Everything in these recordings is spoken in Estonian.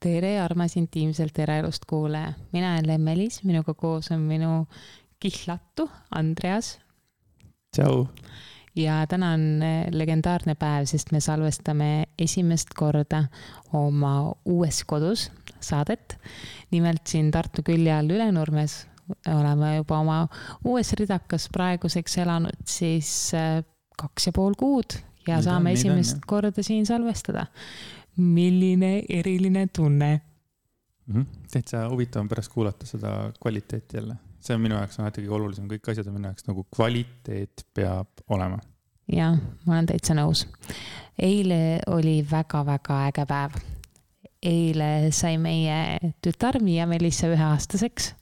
tere, armas intiimselt eraelust kuulaja, mina olen Lemmelis, minuga koos on minu kihlatu Andreas. tšau. ja täna on eh, legendaarne päev, sest me salvestame esimest korda oma uues kodus saadet. nimelt siin Tartu külje all Ülenurmes oleme juba oma uues ridakas praeguseks elanud siis eh, kaks ja pool kuud ja ta saame on, on, esimest jah. korda siin salvestada. Milline eriline tunne Mhm. täitsa huvitav on pärast kuulata seda kvaliteeti jälle. see on minu jaoks alati kõige olulisem, kõik asjad on minu jaoks nagu kvaliteet peab olema. jah, ma olen täitsa nõus. eile oli väga-väga äge päev. eile sai meie tütar Miia Melissa üheaastaseks.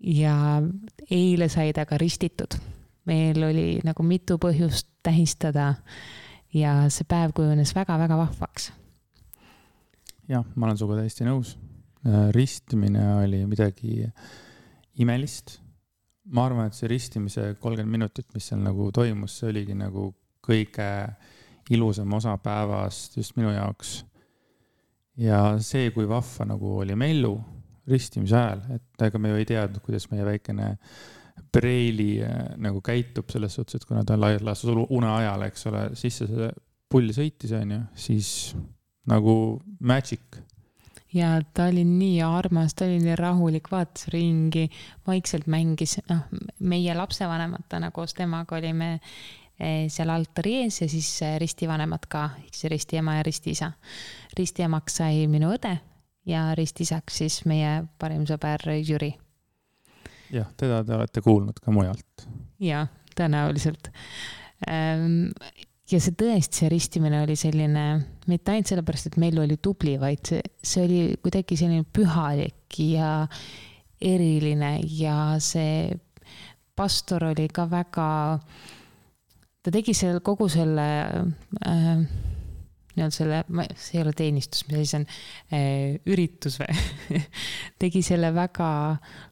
ja eile sai ta ka ristitud. meil oli nagu mitu põhjust tähistada. ja see päev kujunes väga-väga vahvaks. Jah, ma olen sinuga täiesti nõus. ristimine oli midagi imelist. ma arvan, et see ristimise kolmkümmend minutit, mis seal nagu toimus, see oligi nagu kõige ilusam osa päevast just minu jaoks. ja see, kui vahva nagu oli Mellu ristimise ajal, et ega me ju ei teadnud, kuidas meie väikene Preili äh, nagu käitub selles suhtes, et kuna ta laias laastus uneajal, eks ole, sisse see pulli sõitis, onju, siis nagu magic ja ta oli nii armas, ta oli nii rahulik, vaatas ringi, vaikselt mängis, noh, meie lapsevanematena koos temaga olime eh, seal altari ees ja siis eh, ristivanemad ka, ehk siis ristiema ja ristiisa. ristiemaks sai minu õde ja ristisaks siis meie parim sõber Jüri. jah, teda te olete kuulnud ka mujalt. jaa, tõenäoliselt. Ja see tõesti, see ristimine oli selline, mitte ainult sellepärast, et meil oli tubli, vaid see, see oli kuidagi selline pühalik ja eriline ja see pastor oli ka väga, ta tegi seal kogu selle äh, nii-öelda selle, see ei ole teenistus, mis asi see on äh,, üritus või tegi selle väga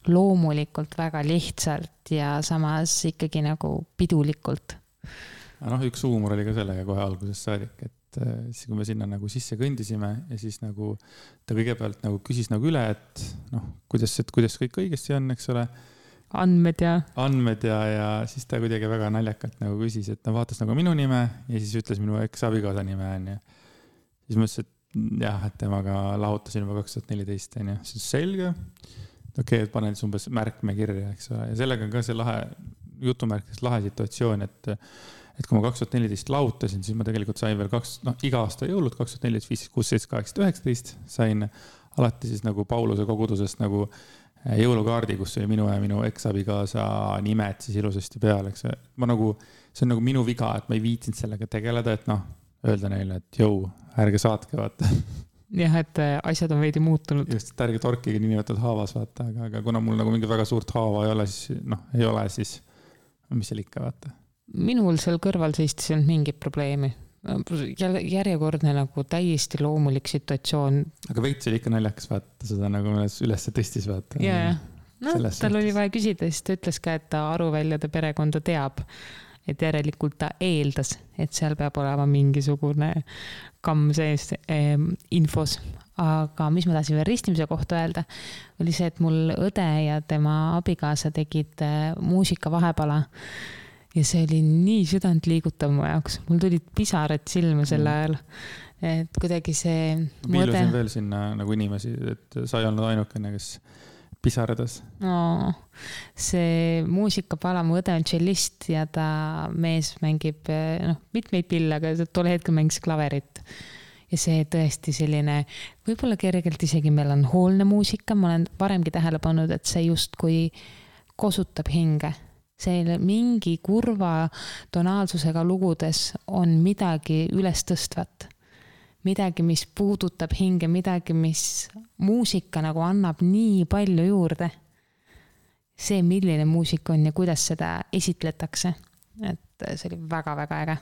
loomulikult, väga lihtsalt ja samas ikkagi nagu pidulikult. Aga noh, üks huumor oli ka sellega kohe algusest saadik, et äh, siis, kui me sinna nagu sisse kõndisime ja siis nagu ta kõigepealt nagu küsis nagu üle, et noh, kuidas, et kuidas kõik õigesti on, eks ole andmed ja. andmed ja, ja siis ta kuidagi väga naljakalt nagu küsis, et ta vaatas nagu minu nime ja siis ütles minu eksabikaasa nime onju. siis ma ütlesin, et jah, et temaga lahutasin juba kaks tuhat neliteist onju, siis selge. okei okay,, et panen siis umbes märkme kirja, eks ole, ja sellega on ka see lahe, jutumärkides lahe situatsioon, et et kui ma kaks tuhat neliteist lahutasin, siis ma tegelikult sain veel kaks, noh, iga aasta jõulud, kaks tuhat neliteist, viisteist, kuusteist, kaheksateist, üheksateist sain alati siis nagu Pauluse kogudusest nagu jõulukaardi, kus oli minu ja minu eksabikaasa nimed siis ilusasti peal, eks. ma nagu, see on nagu minu viga, et ma ei viitsinud sellega tegeleda, et noh, öelda neile, et jõu, ärge saatke, vaata. jah, et äh, asjad on veidi muutunud. just, et ärge torkige niinimetatud haavas, vaata, aga, aga kuna mul nagu mingit väga suurt haava ei ole, siis noh, ei ole, siis mis seal ikka, vaata. Minul seal kõrval seistes ei olnud mingit probleemi järjekordne nagu täiesti loomulik situatsioon. aga veits oli ikka naljakas vaata seda nagu üles tõstis vaata. ja, ja, noh, tal suhtes. oli vaja küsida, siis ta ütles ka, et ta Aruväljade perekonda teab. et järelikult ta eeldas, et seal peab olema mingisugune kamm sees eh, infos. aga mis ma tahtsin veel ristimise kohta öelda, oli see, et mul õde ja tema abikaasa tegid eh, muusika vahepala ja see oli nii südantliigutav mu jaoks, mul tulid pisarad silma sel ajal. et kuidagi see. ma piilusin mõde... veel sinna nagu inimesi, et sa ei olnud ainukene, kes pisaradas no,. see muusikapala, mu õde on tšellist ja ta, mees mängib noh, mitmeid pille, aga tol hetkel mängis klaverit ja see tõesti selline, võib-olla kergelt isegi melanhoolne muusika, ma olen varemgi tähele pannud, et see justkui kosutab hinge see mingi kurva tonaalsusega lugudes on midagi ülestõstvat. midagi, mis puudutab hinge, midagi, mis muusika nagu annab nii palju juurde. see, milline muusika on ja kuidas seda esitletakse, et see oli väga-väga äge.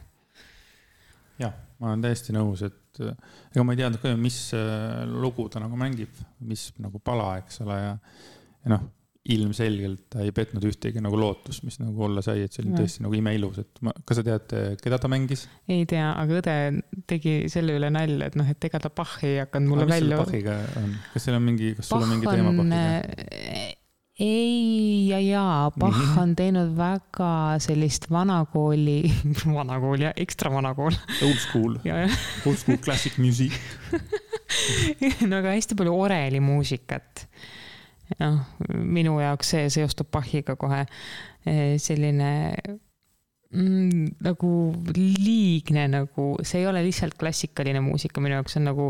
jah, ma olen täiesti nõus, et ega ma ei teadnud ka, mis lugu ta nagu mängib, mis nagu pala, eks ole, ja, ja noh ilmselgelt ta ei petnud ühtegi nagu lootust, mis nagu olla sai, et see oli Jah. tõesti nagu imeilus, et ma, kas sa tead, keda ta mängis? ei tea, aga õde tegi selle üle nalja, et noh, et ega ta Bachi ei hakanud mulle mis selle välja. Bachiga on, kas seal on mingi, kas sul on mingi teema Bachiga? ei ja jaa, Bach Nii. on teinud väga sellist vanakooli, vanakool ja ekstra vanakool Old school, ja, old school classic music. no aga hästi palju orelimuusikat. Noh, minu jaoks see seostub Bachiga kohe Eh, selline mm, nagu liigne nagu, see ei ole lihtsalt klassikaline muusika, minu jaoks on nagu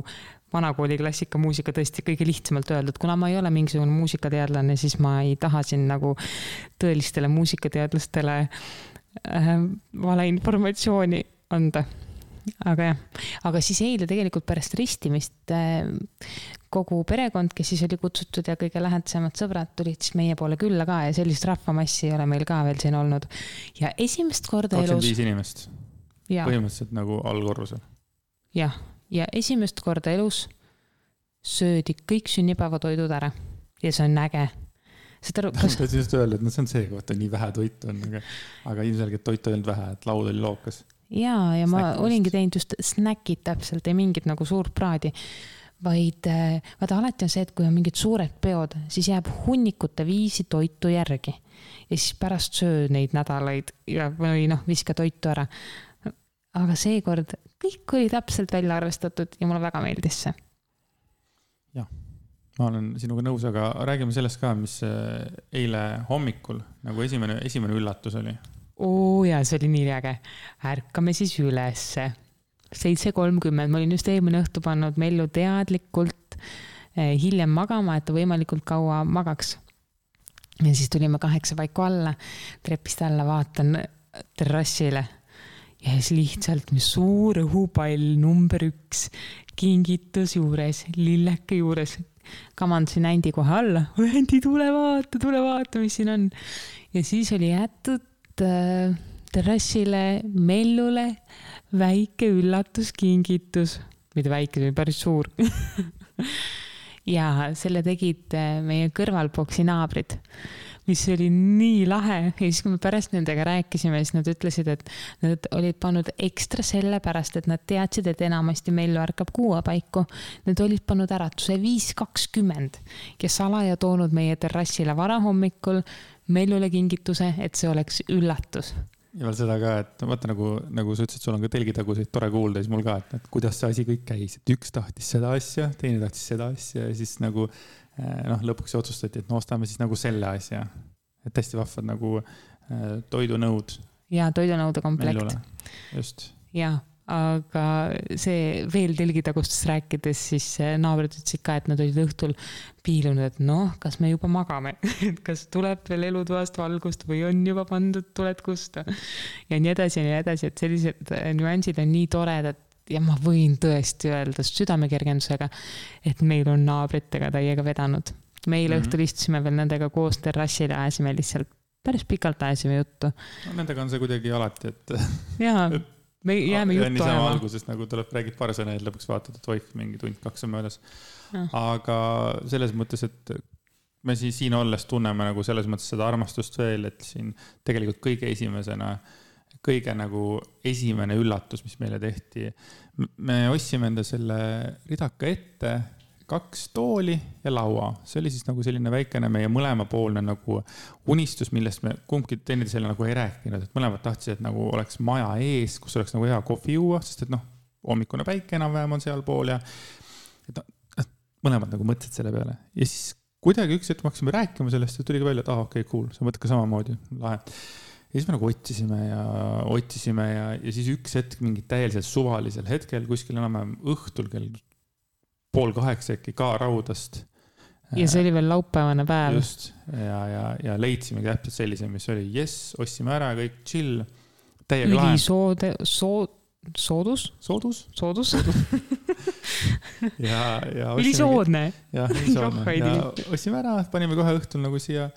vanakooli klassikamuusika tõesti kõige lihtsamalt öeldud, kuna ma ei ole mingisugune muusikateadlane, siis ma ei taha siin nagu tõelistele muusikateadlastele äh, valeinformatsiooni anda. Aga jah, aga siis eile tegelikult pärast ristimist äh, kogu perekond, kes siis oli kutsutud ja kõige lähedasemad sõbrad tulid siis meie poole külla ka ja sellist rahvamassi ei ole meil ka veel siin olnud. ja esimest korda kakskümmend elus, viis inimest, põhimõtteliselt nagu allkorrusel. jah, ja esimest korda elus söödi kõik sünnipäevatoidud ära ja see on äge. saad aru, kas tahtsin just öelda, et no see on see, vaata nii vähe toitu on, aga, aga ilmselgelt toitu ei olnud vähe, et laud oli lookas. Jaa, ja ma olingi teinud just snäkid täpselt, ei mingit nagu suurt praadi. vaid äh, vaata, alati on see, et kui on mingid suured peod, siis jääb hunnikute viisi toitu järgi. ja siis pärast söö neid nädalaid ja, või noh, viska toitu ära. aga seekord kõik oli täpselt välja arvestatud ja mulle väga meeldis see. ma olen sinuga nõus, aga räägime sellest ka, mis äh, eile hommikul nagu esimene, esimene üllatus oli. Oo jaa, see oli nii äge. ärkame siis ülesse. seitse kolmkümmend, ma olin just eelmine õhtu pannud Mellu teadlikult eh, hiljem magama, et ta võimalikult kaua magaks. ja siis tulime kaheksa paiku alla, trepist alla vaatan terrassile ja siis lihtsalt suur õhupall number üks, kingitus juures, lilleke juures. kamandasin Ändi kohe alla, Ändi, tule vaata, tule vaata, mis siin on. ja siis oli jäetud äh, terrassile Mellule väike üllatuskingitus, mitte väike, see oli päris suur. Ja selle tegid äh, meie kõrvalboksi naabrid, mis oli nii lahe. Ja siis, kui me pärast nendega rääkisime, siis nad ütlesid, et nad olid pannud ekstra sellepärast, et nad teadsid, et enamasti Mellu ärkab kuue paiku. Nad olid pannud äratuse viis kakskümmend ja salaja toonud meie terrassile varahommikul Mellule kingituse, et see oleks üllatus. Ja veel seda ka, et vaata nagu, nagu sa ütlesid, sul on ka telgitaguseid tore kuulda, siis mul ka, et, et kuidas see asi kõik käis, et üks tahtis seda asja, teine tahtis seda asja ja siis nagu eh, noh, lõpuks otsustati, et no ostame siis nagu selle asja. et hästi vahvad nagu eh, toidunõud. Ja toidunõude komplekt. just. ja, aga see veel telgitagustest rääkides, siis naabrid ütlesid ka, et nad olid õhtul piilunud, et noh, kas me juba magame, et kas tuleb veel elutoast valgust või on juba pandud tuled kusta. ja nii edasi ja nii edasi, et sellised äh, nüansid on nii toredad ja ma võin tõesti öelda südamekergendusega, et meil on naabritega täiega vedanud. me eile mm -hmm. õhtul istusime veel nendega koos terrassil ja ajasime lihtsalt, päris pikalt ajasime juttu. no nendega on see kuidagi alati, et ja me jääme juttu niisama ajama. alguses nagu tuleb, räägid paar sõna ja lõpuks vaatad, et oih, mingi tund-kaks on möödas. Jah. aga selles mõttes, et me siis siin olles tunneme nagu selles mõttes seda armastust veel, et siin tegelikult kõige esimesena, kõige nagu esimene üllatus, mis meile tehti. me ostsime enda selle ridaka ette, kaks tooli ja laua, see oli siis nagu selline väikene meie mõlemapoolne nagu unistus, millest me kumbki teineteisele nagu ei rääkinud, et mõlemad tahtsid, et nagu oleks maja ees, kus oleks nagu hea kohvi juua, sest et noh, hommikune päike enam-vähem on sealpool ja et noh, mõlemad nagu mõtlesid selle peale. Ja siis kuidagi üks hetk me hakkasime rääkima sellest ja tuligi välja, et aa ah, okei okay,, cool, sa mõtled ka samamoodi, lahe. ja siis me nagu otsisime ja otsisime ja, ja siis üks hetk mingi täieliselt suvalisel hetkel kuskil enam-vähem õhtul kell pool kaheksa äkki ka raudast. ja see oli veel laupäevane päev. just ja, ja, ja leidsimegi täpselt sellise, mis oli jess, ostsime ära kõik chill, täiega lahe. ülisoode, soo-, soodus, soodus, soodus ja, ja. ülisoodne. jah, ülisoodne ja ostsime ära, panime kohe õhtul nagu siia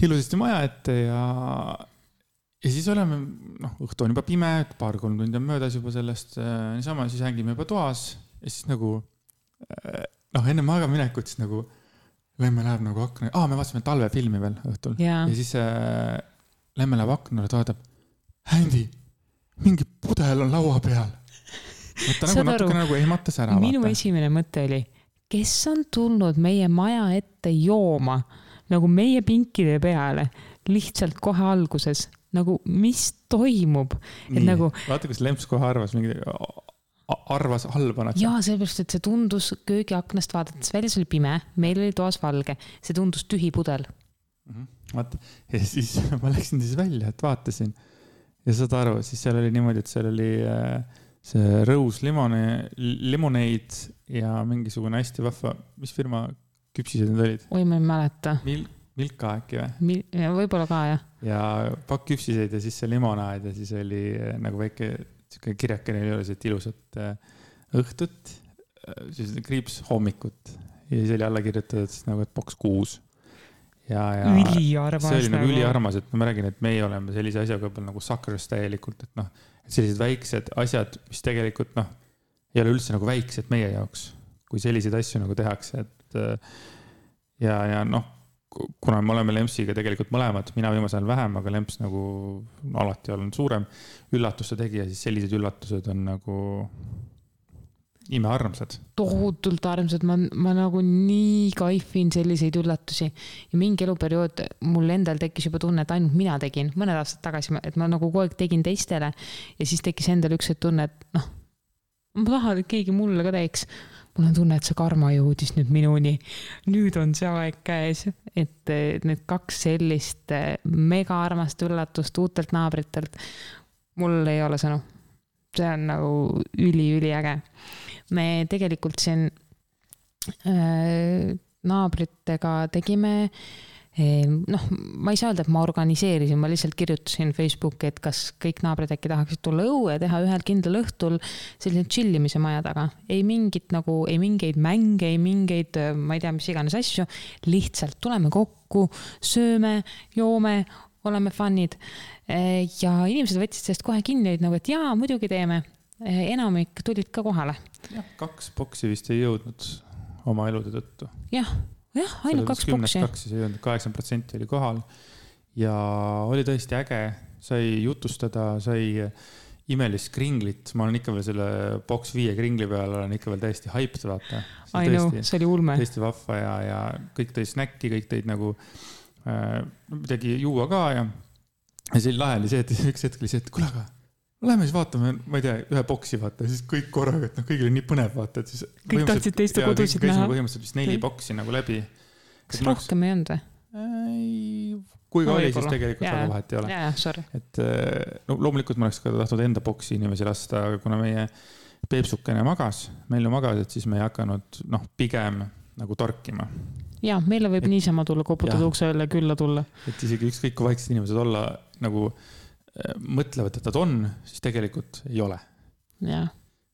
ilusasti maja ette ja, ja siis oleme, noh, õhtu on juba pime, paar-kolm tundi on möödas juba sellest äh, niisama, siis hängime juba toas ja siis nagu noh, enne magamaminekut siis nagu Lemme läheb nagu akna, aa, me vaatasime talvefilmi veel õhtul Jaa. ja siis äh, Lemme läheb aknale, ta vaatab, Andy, mingi pudel on laua peal. ta nagu natukene nagu ehmatas ära. minu esimene mõte oli, kes on tulnud meie maja ette jooma nagu meie pinkide peale lihtsalt kohe alguses, nagu mis toimub, et nagu-. vaata, kus Lemps kohe arvas mingi, arvas halba nad. jaa, sellepärast, et see tundus köögiaknast vaadates, väljas oli pime, meil oli toas valge, see tundus tühi pudel. vaata ja siis ma läksin siis välja, et vaatasin ja saad aru, siis seal oli niimoodi, et seal oli äh, see Rose limone, limoneid ja mingisugune hästi vahva, mis firma küpsised need olid oi, ma ei mäleta. Mil,, Milka äkki või? võib-olla ka jah. ja pakk küpsiseid ja siis see limonaad ja siis oli äh, nagu väike sihuke kirjakene juures, et ilusat äh, õhtut, siis kriips hommikut ja siis oli alla kirjutatud siis nagu, et boks kuus. ja, ja üliarmas see oli nagu üliarmas, et ma räägin, et meie oleme sellise asjaga võib-olla nagu suckers täielikult, et noh, sellised väiksed asjad, mis tegelikult noh, ei ole üldse nagu väiksed meie jaoks, kui selliseid asju nagu tehakse, et äh, ja, ja noh, kuna me oleme Lempsiga tegelikult mõlemad, mina viimasel ajal vähem, aga Lemps nagu alati olnud suurem üllatuste tegija, siis sellised üllatused on nagu imearmsad. tohutult armsad, ma, ma nagu nii kaifin selliseid üllatusi ja mingi eluperiood mul endal tekkis juba tunne, et ainult mina tegin, mõned aastad tagasi, et ma nagu kogu aeg tegin teistele ja siis tekkis endal üks tunne, et noh, ma tahan, et keegi mulle ka teeks. Mul on tunne, et see karma jõudis nüüd minuni. nüüd on see aeg käes, et need kaks sellist eh, megaarmast üllatust uutelt naabritelt, mul ei ole sõnu. see on nagu üli-üliäge me tegelikult siin äh, naabritega tegime eh, noh, ma ei saa öelda, et ma organiseerisin, ma lihtsalt kirjutasin Facebooki, et kas kõik naabrid äkki tahaksid tulla õue ja teha ühel kindlal õhtul selline chill imise maja taga. ei mingit nagu, ei mingeid mänge, ei mingeid, ma ei tea, mis iganes asju, lihtsalt tuleme kokku, sööme, joome, oleme fun'id. ja inimesed võtsid sellest kohe kinni, olid nagu, et jaa, muidugi teeme. enamik tulid ka kohale jah, kaks boksi vist ei jõudnud oma elude tõttu. jah, jah, ainult kaks boksi. kaks siis ei jõudnud, kaheksakümmend protsenti oli kohal ja oli tõesti äge, sai jutustada, sai imelist kringlit, ma olen ikka veel selle boks viie kringli peal olen ikka veel täiesti hyped, vaata. I know, see oli ulme. tõesti vahva ja, ja kõik tõid snäkki, kõik tõid nagu äh, midagi juua ka ja. ja siis oli lahe oli see, et üks hetk oli see, et kuule, aga lähme siis vaatame, ma ei tea, ühe boksi vaata, siis kõik korraga, et noh, kõigil oli nii põnev vaata, et siis. Kõik tahtsid teiste kodusid näha. põhimõtteliselt vist neli boksi nagu läbi. kas rohkem ei olnud või? kui ka No oli, siis tegelikult väga vahet ei ole. et äh, no loomulikult ma oleks ka tahtnud enda boksi inimesi lasta, aga kuna meie Peepsukene magas, meil ju magas, et siis me ei hakanud noh, pigem nagu torkima. jaa, meile võib Et- niisama tulla, koputada ukse õlle külla tulla. et isegi ükskõik kui vaiksed inimesed olla nagu mõtlevad, et nad on, siis tegelikult ei ole. jah,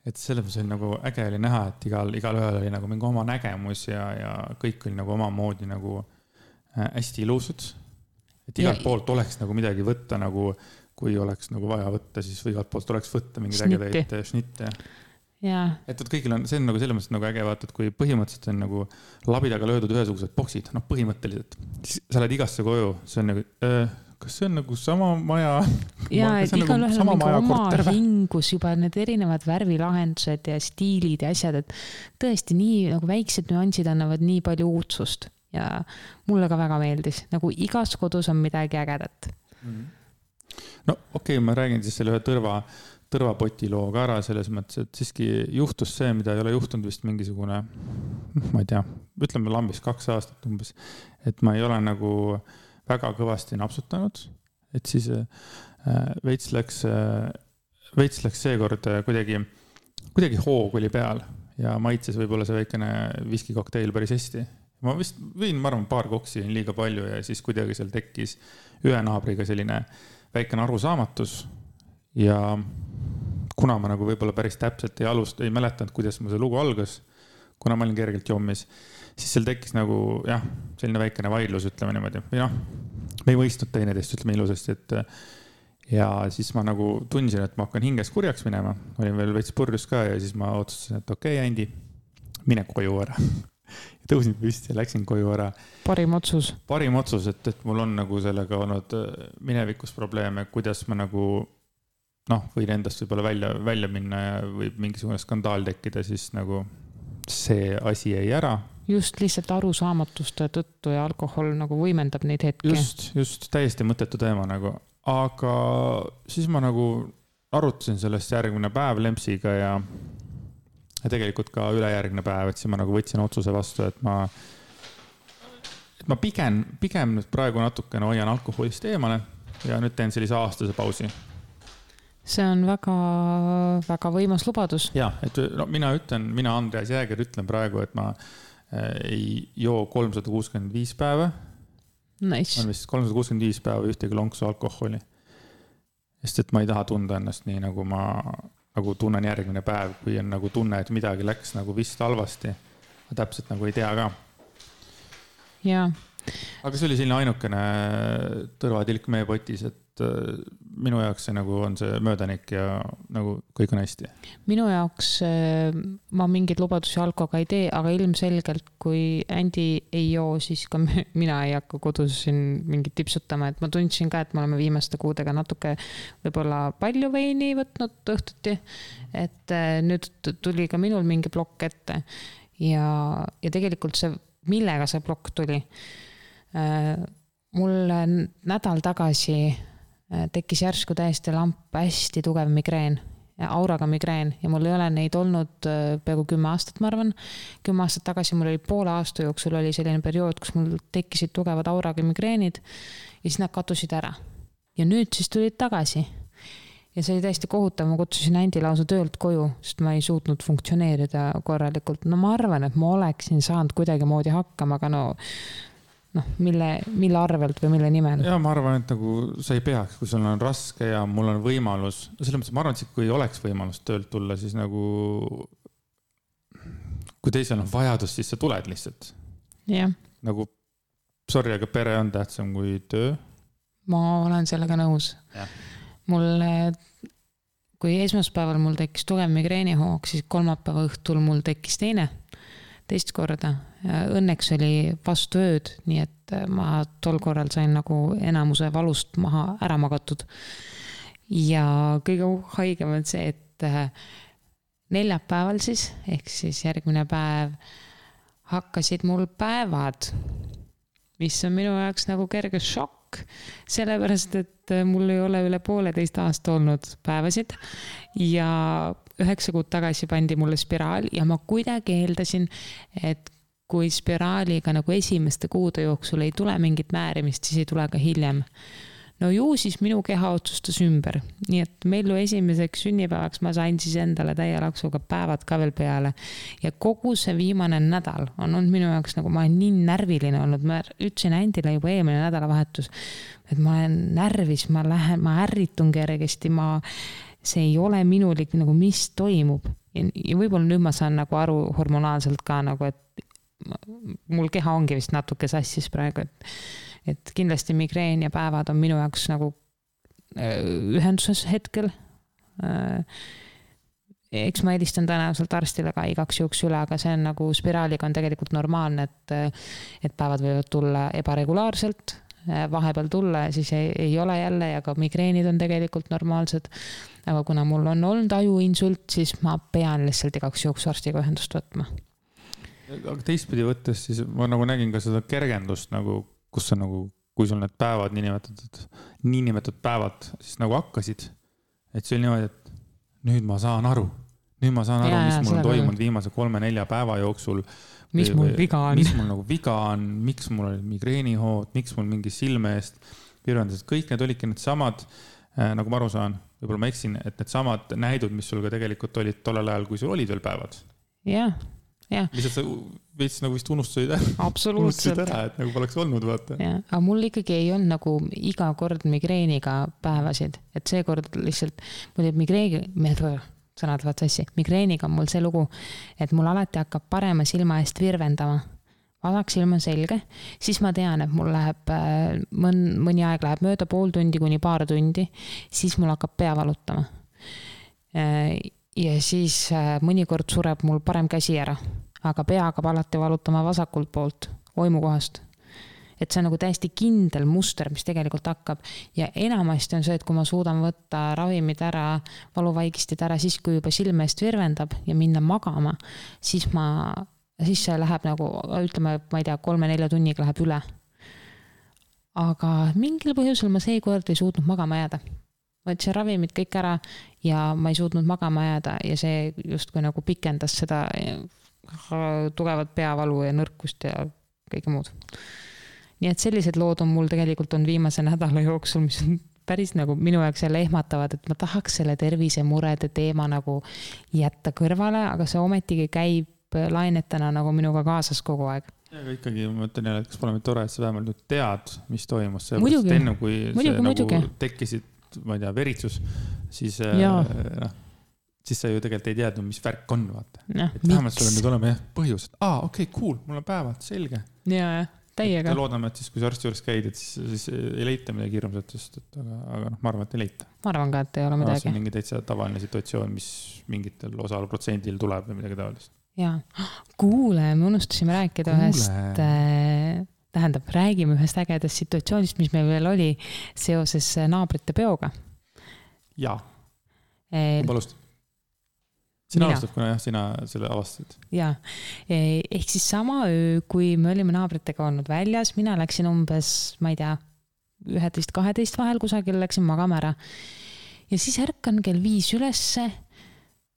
et selles mõttes oli nagu äge oli näha, et igal, igalühel oli nagu mingi oma nägemus ja, ja kõik oli nagu omamoodi nagu äh, hästi ilusad. et igalt Ja- poolt oleks nagu midagi võtta nagu, kui oleks nagu vaja võtta, siis igalt poolt oleks võtta mingeid ägedaid äh, šnitte. jaa, et vot kõigil on, see on nagu selles mõttes nagu äge vaata, et kui põhimõtteliselt on nagu labidaga löödud ühesugused boksid, noh, põhimõtteliselt, siis sa lähed igasse koju, see on nagu äh,, kas see on nagu sama maja? ja et nagu igalühel sama on mingi maja oma korter või? hingus juba need erinevad värvilahendused ja stiilid ja asjad, et tõesti nii nagu väiksed nüansid annavad nii palju uudsust ja mulle ka väga meeldis, nagu igas kodus on midagi ägedat. no okei okay,, ma räägin siis selle ühe tõrva, tõrvapoti loo ka ära selles mõttes, et siiski juhtus see, mida ei ole juhtunud vist mingisugune, ma ei tea, ütleme lambis kaks aastat umbes. et ma ei ole nagu väga kõvasti napsutanud, et siis äh, veits läks äh,, veits läks seekord äh, kuidagi, kuidagi hoog oli peal ja maitses võib-olla see väikene viskikokteil päris hästi. Ma vist võin, ma arvan, paar koksi jõin liiga palju ja siis kuidagi seal tekkis ühe naabriga selline väikene arusaamatus ja kuna ma nagu võib-olla päris täpselt ei alust-, ei mäletanud, kuidas mu see lugu algas, kuna ma olin kergelt jommis, siis seal tekkis nagu jah, selline väikene vaidlus, ütleme niimoodi, või noh, me ei mõistnud teineteist, ütleme ilusasti, et ja siis ma nagu tundsin, et ma hakkan hinges kurjaks minema, olin veel veits purjus ka ja siis ma otsustasin, et okei okay,, Andi, mine koju ära. tõusin püsti ja läksin koju ära. parim otsus. parim otsus, et, et mul on nagu sellega olnud äh, minevikus probleeme, kuidas ma nagu noh, võin endast võib-olla välja, välja minna ja võib mingisugune skandaal tekkida, siis nagu see asi jäi ära. Just lihtsalt arusaamatuste tõttu ja alkohol nagu võimendab neid hetki. just, just täiesti mõttetu teema nagu, aga siis ma nagu arutasin sellest järgmine päev Lempsiga ja, ja tegelikult ka ülejärgmine päev, et siis ma nagu võtsin otsuse vastu, et ma, et ma pigem, pigem nüüd praegu natukene hoian alkoholist eemale ja nüüd teen sellise aastase pausi see on väga-väga võimas lubadus. ja, et no mina ütlen, mina, Andreas Jääger, ütlen praegu, et ma äh, ei joo kolmsada kuuskümmend viis päeva. Nice. on vist kolmsada kuuskümmend viis päeva ühtegi lonksu alkoholi. sest et ma ei taha tunda ennast nii, nagu ma, nagu tunnen järgmine päev, kui on nagu tunne, et midagi läks nagu vist halvasti. ma täpselt nagu ei tea ka. jaa. aga see oli selline ainukene tõrvatilk meepotis, et äh, minu jaoks see nagu on see möödanik ja nagu kõik on hästi. minu jaoks äh, ma mingeid lubadusi alkoga ei tee, aga ilmselgelt, kui Andy ei joo, siis ka mina ei hakka kodus siin mingit tipsutama, et ma tundsin ka, et me oleme viimaste kuudega natuke võib-olla palju veini võtnud õhtuti. et äh, nüüd tuli ka minul mingi plokk ette ja, ja tegelikult see, millega see plokk tuli mul nädal tagasi Äh, tekkis järsku täiesti lamp, hästi tugev migreen, auraga migreen ja mul ei ole neid olnud äh, peaaegu kümme aastat, ma arvan. kümme aastat tagasi mul oli poole aasta jooksul oli selline periood, kus mul tekkisid tugevad auraga migreenid ja siis nad kadusid ära. ja nüüd siis tulid tagasi ja see oli täiesti kohutav, ma kutsusin Andi lausa töölt koju, sest ma ei suutnud funktsioneerida korralikult. no ma arvan, et ma oleksin saanud kuidagimoodi hakkama, aga no noh, mille, mille arvelt või mille nimel? ja ma arvan, et nagu sa ei peaks, kui sul on raske ja mul on võimalus, selles mõttes ma arvan, et kui oleks võimalus töölt tulla, siis nagu. kui teisel on vajadus, siis sa tuled lihtsalt. jah. nagu sorry, aga pere on tähtsam kui töö. ma olen sellega nõus. mul, kui esmaspäeval mul tekkis tugev migreenihoog, siis kolmapäeva õhtul mul tekkis teine teist korda. Õnneks oli vastu ööd, nii et äh, ma tol korral sain nagu enamuse valust maha ära magatud. ja kõige haigem on see, et äh, neljapäeval siis, ehk siis järgmine päev hakkasid mul päevad, mis on minu jaoks nagu kerge šokk, sellepärast et äh, mul ei ole üle pooleteist aasta olnud päevasid ja üheksa kuud tagasi pandi mulle spiraal ja ma kuidagi eeldasin, et kui spiraaliga nagu esimeste kuude jooksul ei tule mingit määrimist, siis ei tule ka hiljem. no ju siis minu keha otsustas ümber, nii et Mellu esimeseks sünnipäevaks ma sain siis endale täie laksuga päevad ka veel peale. ja kogu see viimane nädal on olnud minu jaoks nagu ma olen nii närviline olnud, ma ütlesin Andile juba eelmine nädalavahetus, et ma olen närvis, ma lähen, ma ärritun kergesti, ma see ei ole minulik nagu, mis toimub. ja võib-olla nüüd ma saan nagu aru hormonaalselt ka nagu, et mul keha ongi vist natuke sassis praegu, et, et kindlasti migreen ja päevad on minu jaoks nagu äh, ühenduses hetkel. Äh, eks ma helistan tõenäoliselt arstile ka igaks juhuks üle, aga see on nagu spiraaliga on tegelikult normaalne, et, et päevad võivad tulla ebaregulaarselt, vahepeal tulla ja siis ei, ei ole jälle ja ka migreenid on tegelikult normaalsed aga kuna mul on olnud ajuinsult, siis ma pean lihtsalt igaks juhuks arstiga ühendust võtma. aga teistpidi võttes, siis ma nagu nägin ka seda kergendust nagu, kus sa nagu, kui sul need päevad, niinimetatud, niinimetatud päevad siis nagu hakkasid. et see oli niimoodi, et nüüd ma saan aru, nüüd ma saan aru, mis mul on toimunud viimase kolme-nelja päeva jooksul mis mul viga on? mis mul nagu viga on, miks mul olid migreenihood, miks mul mingi silme eest virvendas, kõik need olidki needsamad äh,, nagu ma aru saan, võib-olla ma eksin, et needsamad näidud, mis sul ka tegelikult olid tollel ajal, kui sul olid veel päevad. jah, jah. lihtsalt sa veits nagu vist unustasid ära. absoluutselt. ära, et nagu poleks olnud, vaata. jah, aga mul ikkagi ei olnud nagu iga kord migreeniga päevasid, et seekord lihtsalt, mul jääb migreeni, sõnad lähevad sassi, migreeniga on mul see lugu, et mul alati hakkab parema silma eest virvendama. Vasak silm on selge, siis ma tean, et mul läheb äh, mõn-, mõni aeg läheb mööda, pool tundi kuni paar tundi, siis mul hakkab pea valutama. Äh, ja siis äh, mõnikord sureb mul parem käsi ära, aga pea hakkab alati valutama vasakult poolt, oimukohast. Et see on nagu täiesti kindel muster, mis tegelikult hakkab ja enamasti on see, et kui ma suudan võtta ravimid ära, valuvaigistid ära siis, kui juba silme eest virvendab ja minna magama, siis ma, siis see läheb nagu ütleme, ma ei tea, kolme-nelja tunniga läheb üle. aga mingil põhjusel ma seekord ei suutnud magama jääda võtsin ravimid kõik ära ja ma ei suutnud magama jääda ja see justkui nagu pikendas seda tugevat peavalu ja nõrkust ja kõike muud. Nii et sellised lood on mul tegelikult on viimase nädala jooksul, mis on päris nagu minu jaoks jälle ehmatavad, et ma tahaks selle tervisemurede teema nagu jätta kõrvale, aga see ometigi käib lainetena nagu minuga kaasas kogu aeg. Aga ikkagi ma mõtlen jälle, et kas pole tore, et sa vähemalt nüüd tead, mis toimus, sellepärast et enne kui muidugi, see muidugi. nagu tekkisid, ma ei tea, veritsus, siis äh, noh, siis sa ju tegelikult ei teadnud, mis värk on, vaata. et vähemalt sul on nüüd olema jah põhjus, et aa, okei okay,, cool, mul on päevad, selge. ja, jah, täiega. loodame, et siis, kui sa arsti juures käid, et siis, siis ei leita midagi hirmsat, sest et aga, aga noh, ma arvan, et ei leita. ma arvan ka, et ei ole midagi. see on mingi täitsa tavaline situatsioon, mis mingitel osal protsendil tuleb või midagi taolist. ja, kuule, me unustasime rääkida kuule. ühest äh, tähendab, räägime ühest ägedast situatsioonist, mis meil veel oli seoses naabrite peoga. jaa. kumb alustab? Sina alustad, kuna jah, sina selle avastasid. ja, ehk siis sama öö, kui me olime naabritega olnud väljas, mina läksin umbes, ma ei tea, üheteist, kaheteist vahel kusagil läksin magama ära. ja siis ärkan kell viis ülesse.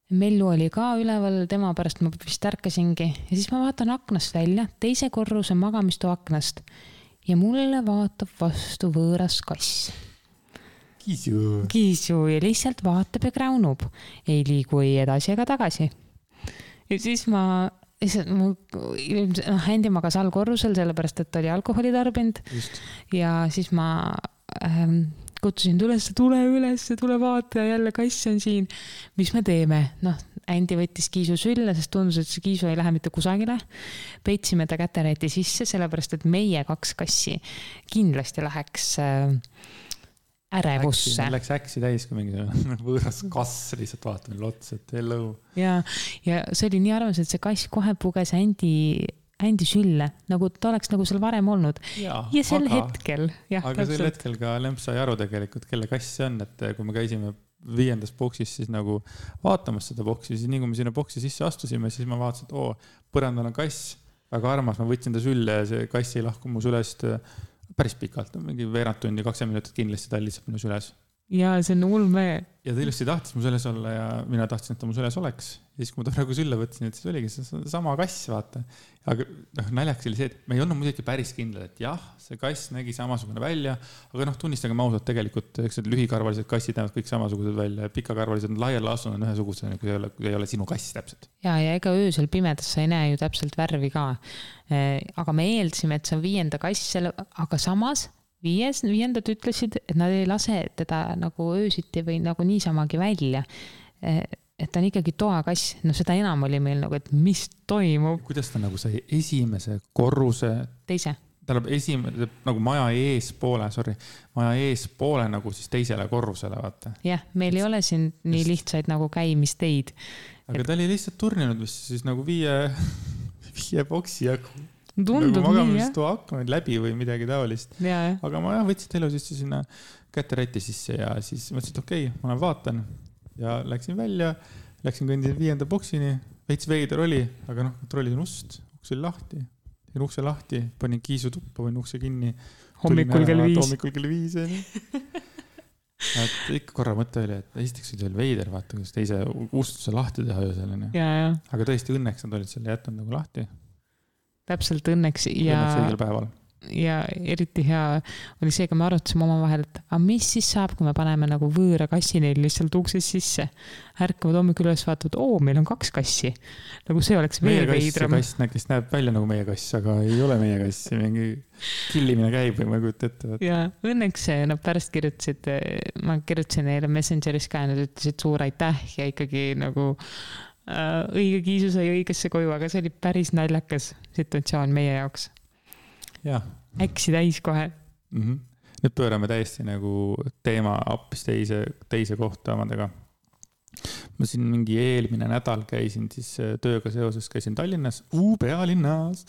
Mellu oli ka üleval, tema pärast ma vist ärkasingi ja siis ma vaatan aknast välja, teise korruse magamistoa aknast ja mulle vaatab vastu võõras kass kiisu. kiisu ja lihtsalt vaatab ja kräunub, ei liigu ei edasi ega tagasi. ja siis ma, lihtsalt mu, noh, Andy magas allkorrusel, sellepärast et ta oli alkoholi tarbinud. ja siis ma ähm, kutsusin ta üles, tule ülesse, tule vaata, jälle kass on siin. mis me teeme? noh, Andy võttis kiisu sülle, sest tundus, et see kiisu ei lähe mitte kusagile. peitsime ta käteräti sisse, sellepärast et meie kaks kassi kindlasti läheks äh, ärevusse. Läks äksi täis, kui mingi võõras kass lihtsalt vaatab meile otsa, et hello. ja, ja see oli nii armas, et see kass kohe puges Andy, Andy sülle, nagu ta oleks nagu seal varem olnud. ja sel aga, hetkel, aga täpselt. sel hetkel ka Lemps sai aru tegelikult, kelle kass see on, et kui me käisime viiendas boksis siis nagu vaatamas seda boksi, siis nii kui me sinna boksi sisse astusime, siis ma vaatasin, et oo, põrandal on kass, väga armas, ma võtsin ta sülle ja see kass ei lahku mu sülest päris pikalt, mingi veerand tundi, kakskümmend minutit kindlasti ta lihtsalt minu süles. Ja see on ulme. ja ta ilusti tahtis mu süles olla ja mina tahtsin, et ta mu süles oleks. ja siis, kui ma ta praegu sülle võtsin, et siis oligi see sama kass, vaata. aga noh, naljakas oli see, et me ei olnud muidugi päris kindlad, et jah, see kass nägi samasugune välja, aga noh, tunnistagem ausalt, tegelikult eks need lühikarvalised kassid näevad kõik samasugused välja, pikakarvalised, laialaastud on ühesugused, kui ei ole, kui ei ole sinu kass täpselt. ja, ja ega öösel pimedas sa ei näe ju täpselt värvi ka. Eh, aga me eeldasime, et see on viienda kass, aga samas viies, viiendad ütlesid, et nad ei lase teda nagu öösiti või nagu niisamagi välja eh, et ta on ikkagi toakass, no seda enam oli meil nagu, et mis toimub. kuidas ta nagu sai esimese korruse? teise. tähendab esimene, nagu maja eespoole, sorry, maja eespoole nagu siis teisele korrusele, vaata. jah, meil ei ole siin nii lihtsaid nagu käimisteid. aga et... ta oli lihtsalt turninud vist siis nagu viie, viie boksi jagu tundub nagu nii, jah. aknaid läbi või midagi taolist. aga ma jah, võtsin sisse sinna käteräti sisse ja siis mõtlesin, et okei okay,, ma lähen vaatan ja läksin välja, läksin kõndisin viienda boksini, veits veider oli, aga noh, kontrollisin ust, uks oli lahti, tegin ukse lahti, panin kiisu tuppa, panin ukse kinni. hommikul kell viis. hommikul kell viis onju et ikka korra mõte oli, et esiteks oli veel veider, vaata, kuidas teise ustuse lahti teha öösel onju. aga tõesti õnneks nad olid selle jätnud nagu lahti. Täpselt õnneks ja. õnneks õigel päeval ja eriti hea oli see, kui me arutasime omavahel, et aga mis siis saab, kui me paneme nagu võõra kassi neil lihtsalt uksest sisse. ärkavad hommikul üles, vaatavad, oo, meil on kaks kassi. nagu see oleks veel veidram. kass, kes näeb välja nagu meie kass, aga ei ole meie kass, mingi killimine käib või ma ei kujuta ette. ja õnneks nad pärast kirjutasid, ma kirjutasin neile Messengeris ka ja nad ütlesid suur aitäh ja ikkagi nagu õige kiisu sai õigesse koju, aga see oli päris naljakas situatsioon meie jaoks äksi täis kohe mm. -hmm. nüüd pöörame täiesti nagu teema hoopis teise, teise kohta omadega. ma siin mingi eelmine nädal käisin siis äh, tööga seoses, käisin Tallinnas, pealinnas,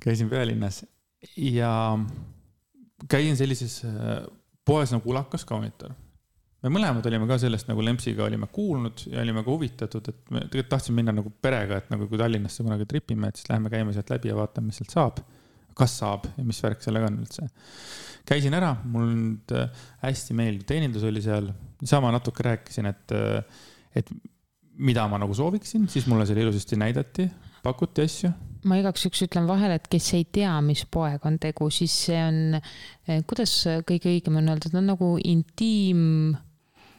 käisin pealinnas ja käin sellises äh, poes nagu Ulakas kaunitar me mõlemad olime ka sellest nagu Lempsiga olime kuulnud ja olime ka huvitatud, et me tegelikult tahtsime minna nagu perega, et nagu kui Tallinnasse kunagi tripime, et siis läheme käime sealt läbi ja vaatame, mis sealt saab. kas saab ja mis värk sellega on üldse. käisin ära, mul nüüd äh, hästi meeldiv teenindus oli seal, sama natuke rääkisin, et, äh, et mida ma nagu sooviksin, siis mulle seal ilusasti näidati, pakuti asju ma igaks juhuks ütlen vahele, et kes ei tea, mis poega on tegu, siis see on, eh, kuidas kõige õigem on öelda, ta on nagu intiim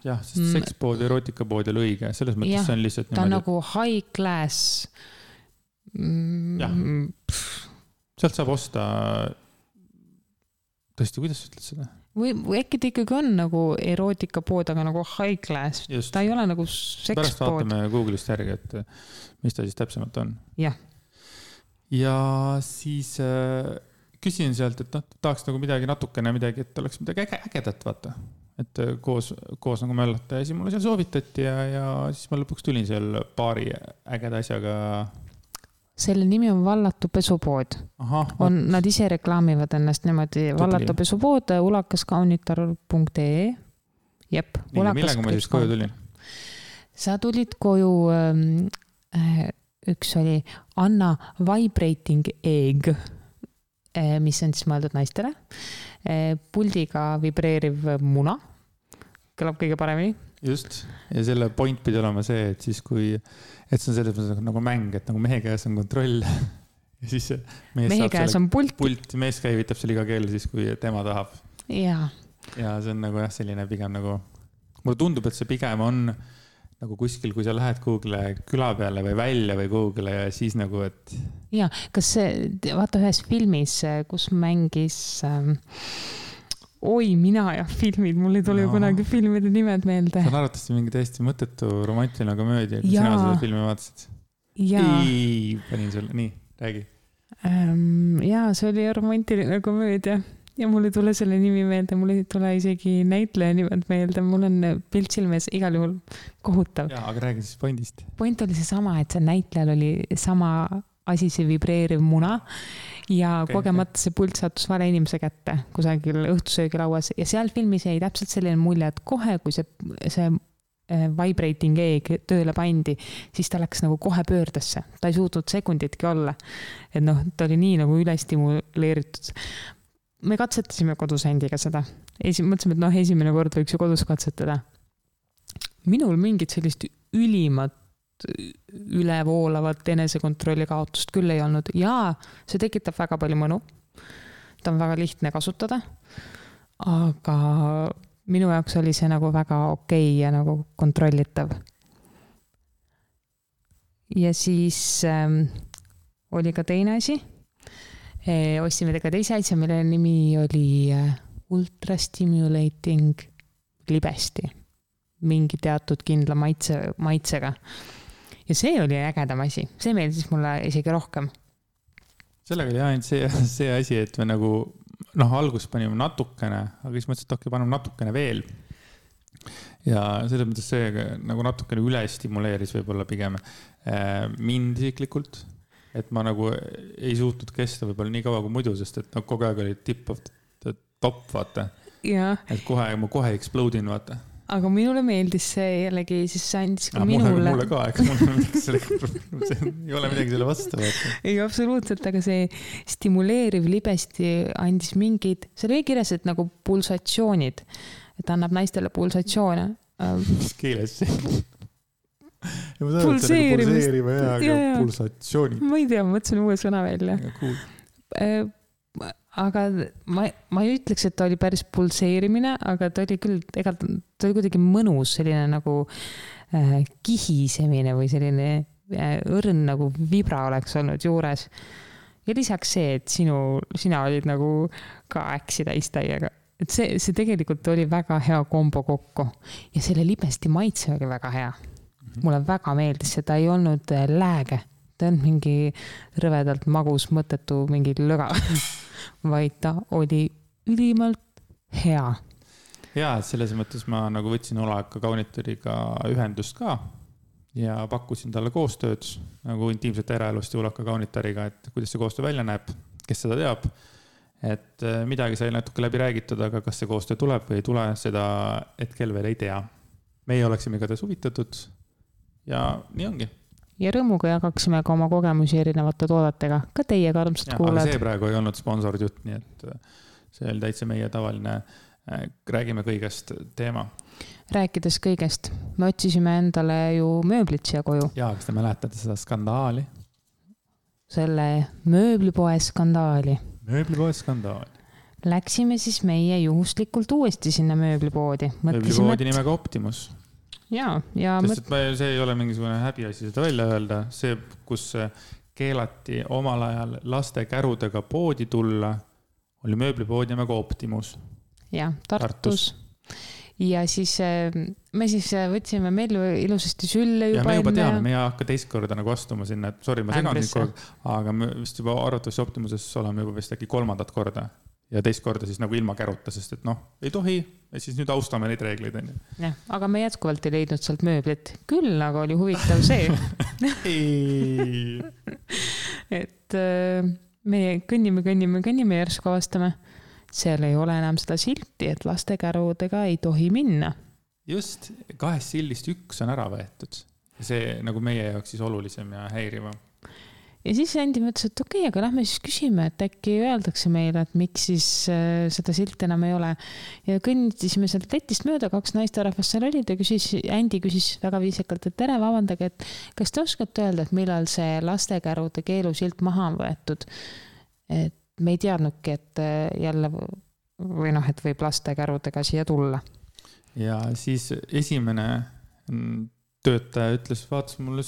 jah, sest mm. sekspood erootikapood ei ole õige, selles mõttes ja, see on lihtsalt. ta on nagu high class mm,. jah, sealt saab osta. tõesti, kuidas sa ütled seda? või, või äkki ta ikkagi on nagu erootikapood, aga nagu high class, ta ei ole nagu sekspood. pärast vaatame Google'ist järgi, et mis ta siis täpsemalt on. jah. ja siis äh, küsin sealt, et noh, tahaks nagu midagi natukene midagi, et oleks midagi äge, ägedat, vaata et äh, koos, koos nagu möllata ja siis mulle seal soovitati ja, ja siis ma lõpuks tulin seal paari ägeda asjaga. selle nimi on Vallatu pesupood. on, nad ise reklaamivad ennast niimoodi, Vallatu pesupood, ulakaskaunitar.ee. jep. millega ma siis koju tulin? sa tulid koju ähm,, äh, üks oli Anna Vibrating Egg, äh, mis on siis mõeldud naistele Eh, puldiga vibreeriv muna. Kõlab kõige paremini. just, ja selle point pidi olema see, et siis kui, et see on selles mõttes nagu mäng, et nagu mehe käes on kontroll ja siis mees mehe käes on pult. pult, mees käivitab seal iga kell siis, kui tema tahab. ja. ja see on nagu jah, selline pigem nagu, mulle tundub, et see pigem on nagu kuskil, kui sa lähed kuhugile küla peale või välja või kuhugile ja siis nagu, et. ja, kas see, vaata ühes filmis, kus mängis ähm, oi, mina ja filmid, mul ei tule no. ju kunagi filmide nimed meelde. see on arvatavasti mingi täiesti mõttetu romantiline komöödia, kui sina seda filmi vaatasid. ei, panin sulle, nii, räägi ähm,. ja see oli romantiline komöödia ja mul ei tule selle nimi meelde, mul ei tule isegi näitleja nimed meelde, mul on pilt silme ees igal juhul kohutav. jaa, aga räägi siis pointist. point oli seesama, et see näitlejal oli sama asi, see vibreeriv muna ja kogemata see pult sattus vale inimese kätte kusagil õhtusöögilauas ja seal filmis jäi täpselt selline mulje, et kohe, kui see, see äh, vibrating egg tööle pandi, siis ta läks nagu kohe pöördesse, ta ei suutnud sekunditki olla. et noh, ta oli nii nagu ülestimuleeritud me katsetasime kodus Andiga seda. esi-, mõtlesime, et noh, esimene kord võiks ju kodus katsetada. minul mingit sellist ülimat ülevoolavat enesekontrolli kaotust küll ei olnud ja see tekitab väga palju mõnu. ta on väga lihtne kasutada. aga minu jaoks oli see nagu väga okei okay ja nagu kontrollitav. ja siis ähm, oli ka teine asi ostsime ka teise asja, mille nimi oli äh, Ultra Stimulating libesti. mingi teatud kindla maitse, maitsega. Ja see oli ägedam asi, see meeldis mulle isegi rohkem. sellega oli ainult see, see asi, et me nagu noh, alguses panime natukene, aga siis mõtlesin, et okei okay,, paneme natukene veel. Ja selles mõttes see nagu natukene üle stimuleeris võib-olla pigem äh, mind isiklikult. Et ma nagu ei suutnud kesta võib-olla nii kaua kui muidu, sest et noh, kogu aeg oli tip of top, vaata. et kohe, ma kohe explode in, vaata aga minule meeldis see jällegi, siis see andis ka ja, minule. mulle ka, ega mul ei ole midagi selle vastu. ei, absoluutselt, aga see stimuleeriv libesti andis mingid, seal oli kirjas, et nagu pulsatsioonid, et annab naistele pulsatsioone. mis keeles see? ja ma saan aru, et see on nagu pulseerima ja, aga pulsatsioonid. ma ei tea, ma mõtlesin uue sõna välja. Cool. Aga ma, ma ei ütleks, et ta oli päris pulseerimine, aga ta oli küll, ega ta oli kuidagi mõnus, selline nagu äh, kihisemine või selline äh, õrn nagu vibra oleks olnud juures. ja lisaks see, et sinu, sina olid nagu ka äksi täis täiega et see, see tegelikult oli väga hea kombo kokku. Ja selle libesti maitse oli väga hea. Mhm. mulle väga meeldis see, ta ei olnud äh, lääge, ta ei olnud mingi rõvedalt magus, mõttetu mingi löga vaid ta oli ülimalt hea. ja, selles mõttes ma nagu võtsin Olaka kaunituriga ühendust ka ja pakkusin talle koostööd nagu intiimsete eraelust Julaka kaunitariga, et kuidas see koostöö välja näeb, kes seda teab. et äh, midagi sai natuke läbi räägitud, aga kas see koostöö tuleb või ei tule, seda hetkel veel ei tea. meie oleksime igatahes huvitatud. ja nii ongi. Ja rõõmuga jagaksime ka oma kogemusi erinevate toodetega, ka teiega, armsad kuulajad. see praegu ei olnud sponsorid jutt, nii et äh, see oli täitsa meie tavaline äh, räägime kõigest teema rääkides kõigest, me otsisime endale ju mööblit siia koju. jaa, kas te mäletate seda skandaali? selle mööblipoe skandaali. mööblipoe skandaali. Läksime siis meie juhuslikult uuesti sinna mööblipoodi. mööblipoodi et... nimega Optimus. Ja, ja. sest et me, see ei ole mingisugune häbiasi seda välja öelda, see, kus keelati omal ajal laste kärudega poodi tulla, oli mööblipood nimega Optimus. jah, Tartus, Tartus ja siis äh, me siis äh, võtsime Mellu ilusasti sülle juba. me juba teame, me ei hakka teist korda nagu astuma sinna, et sorry, ma segan sind kogu aeg, aga me vist juba arvatavasti Optimuses oleme juba vist äkki kolmandat korda ja teist korda siis nagu ilma käruta, sest et noh, ei tohi ja siis nüüd austame neid reegleid, onju. jah, aga me jätkuvalt ei leidnud sealt mööblit, küll aga oli huvitav see et äh, me kõnnime, kõnnime, kõnnime, järsku avastame seal ei ole enam seda silti, et lastekärudega ei tohi minna. just, kahest sildist üks on ära võetud. see nagu meie jaoks siis olulisem ja häirivam. Ja siis Andi mõtles, et okei okay,, aga lähme siis küsime, et äkki öeldakse meile, et miks siis äh, seda silti enam ei ole. ja kõndisime sealt letist mööda, kaks naisterahvast seal olid ja küsis, Andi küsis väga viisakalt, et tere, vabandage, et kas te oskate öelda, et millal see lastekärude keelusilt maha on võetud? et me ei teadnudki, et äh, jälle või noh, et võib lastekärudega siia tulla. ja siis esimene mm, töötaja ütles, vaatas mulle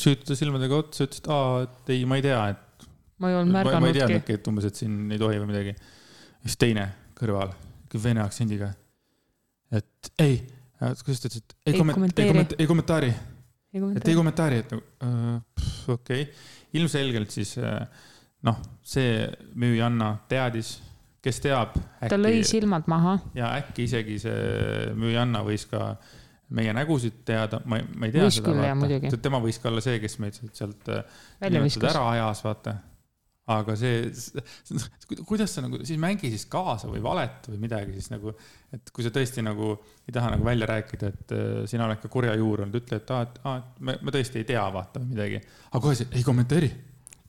süütude silmadega otsa, ütles, et aa, et ei, ma ei tea, et. ma ei olnud märganudki. ma ei teadnudki, et umbes, et siin ei tohi või midagi. siis teine kõrval, vene aktsendiga. et ei, kuidas ta ütles, et ei, ei kommentaari, ei kommentaari. et ei kommentaari, et nagu äh, okei okay., ilmselgelt siis äh, noh, see müüjanna teadis, kes teab. ta lõi silmad maha. ja äkki isegi see müüjanna võis ka meie nägusid teada, ma, ma ei tea võis seda, vaata. tema võis ka olla see, kes meid sealt ära ajas, vaata. aga see, kuidas sa nagu, siis mängi siis kaasa või valet või midagi siis nagu, et kui sa tõesti nagu ei taha nagu välja rääkida, et uh, sina oled ka kurja juur olnud, ütle, et aa, et aa, et me, me tõesti ei tea, vaata või midagi. aga kohe see, ei kommenteeri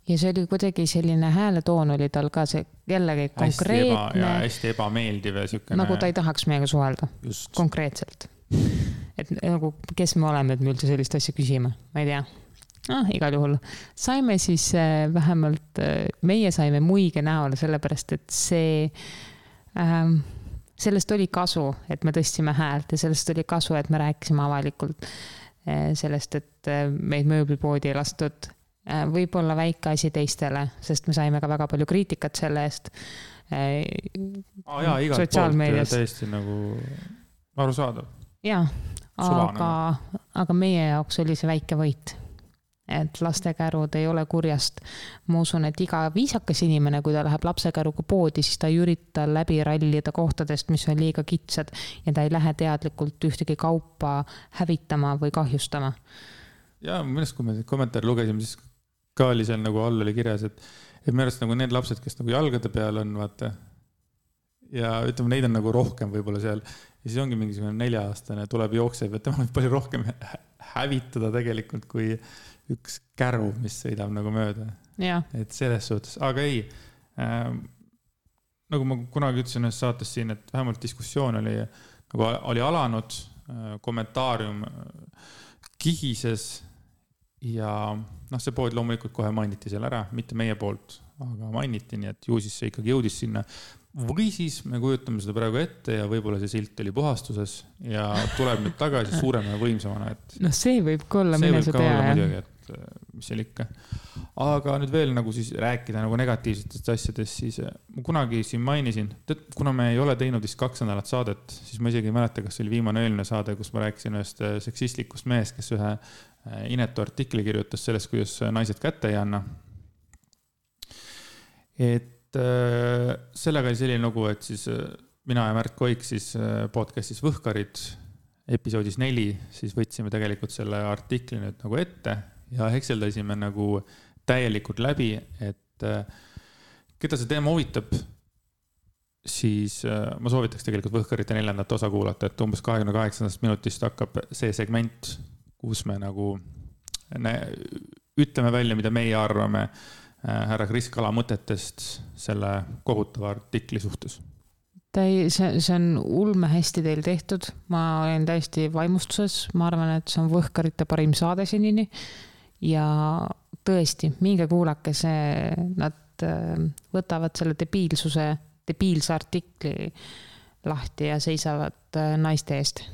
ja see oli kuidagi selline hääletoon oli tal ka see jällegi konkreetne. hästi ebameeldiv ja siukene. nagu ta ei tahaks meiega suhelda. konkreetselt. Et nagu, kes me oleme, et me üldse sellist asja küsime, ma ei tea. noh, igal juhul saime siis äh, vähemalt äh,, meie saime muige näole, sellepärast et see ähm, sellest oli kasu, et me tõstsime häält ja sellest oli kasu, et me rääkisime avalikult äh, sellest, et meid mööblipoodi ei lastud võib-olla väike asi teistele, sest me saime ka väga palju kriitikat selle eest oh,. poolt täiesti nagu arusaadav. jaa, aga, aga meie jaoks oli see väike võit. et lastekärud ei ole kurjast. ma usun, et iga viisakas inimene, kui ta läheb lapsekäruga poodi, siis ta ei ürita läbi rallida kohtadest, mis on liiga kitsad ja ta ei lähe teadlikult ühtegi kaupa hävitama või kahjustama ja minu arust, kui me kommentaare lugesime, siis ka oli seal nagu all oli kirjas, et, et minu arust nagu need lapsed, kes nagu jalgade peal on, vaata. Ja ütleme, neid on nagu rohkem võib-olla seal ja siis ongi mingisugune nelja-aastane tuleb, jookseb ja tema võib palju rohkem hävitada tegelikult kui üks käru, mis sõidab nagu mööda. et selles suhtes, aga ei äh,. nagu ma kunagi ütlesin ühes saates siin, et vähemalt diskussioon oli nagu oli alanud äh,, kommentaarium äh, kihises ja noh, see pood loomulikult kohe mainiti seal ära, mitte meie poolt, aga mainiti, nii et ju siis see ikkagi jõudis sinna. Või siis me kujutame seda praegu ette ja võib-olla see silt oli puhastuses ja tuleb nüüd tagasi suurema ja võimsamana, et. noh, see võib ka olla, mine sa tea. muidugi, et mis seal ikka. aga nüüd veel nagu siis rääkida nagu negatiivsetest asjadest, siis ma kunagi siin mainisin, tead, kuna me ei ole teinud vist kaks nädalat saadet, siis ma isegi ei mäleta, kas see oli viimane eelmine saade, kus ma rääkisin ühest seksistlikust mehest, kes ühe Äh, inetu artikli kirjutas sellest, kuidas naised kätte ei anna. et äh, sellega oli selline lugu, et siis äh, mina ja Märt Koik siis podcast'is Võhkarid episoodis neli, siis võtsime tegelikult selle artikli nüüd nagu ette ja hekseldasime nagu täielikult läbi, et äh, keda see teema huvitab, siis äh, ma soovitaks tegelikult Võhkarite neljandat osa kuulata, et umbes kahekümne kaheksandast minutist hakkab see segment, kus me nagu ütleme välja, mida meie arvame äh, härra Kris Kala mõtetest selle kohutava artikli suhtes ta ei, see, see on ulmehästi teil tehtud, ma olen täiesti vaimustuses, ma arvan, et see on Võhkarite parim saade senini. ja tõesti, minge kuulake see, nad äh, võtavad selle debiilsuse, debiilse artikli lahti ja seisavad äh, naiste eest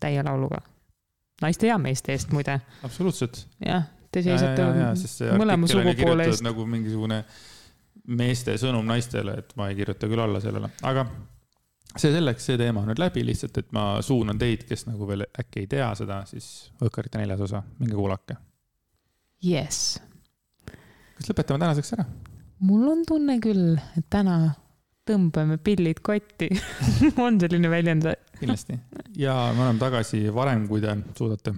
täie lauluga. naiste ja meeste eest muide. absoluutselt. jah, te seisate mõlema sugu poole eest. nagu mingisugune meeste sõnum naistele, et ma ei kirjuta küll alla sellele, aga see selleks, see teema on nüüd läbi, lihtsalt, et ma suunan teid, kes nagu veel äkki ei tea seda, siis Õhkarite neljas osa, minge kuulake. Yes. kas lõpetame tänaseks ära? mul on tunne küll, et täna tõmbame pillid kotti on selline väljend või? kindlasti ja me oleme tagasi varem, kui te suudate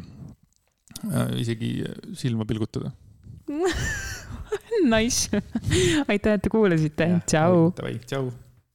isegi silma pilgutada Nice aitäh, et te kuulasite, tšau. tšau.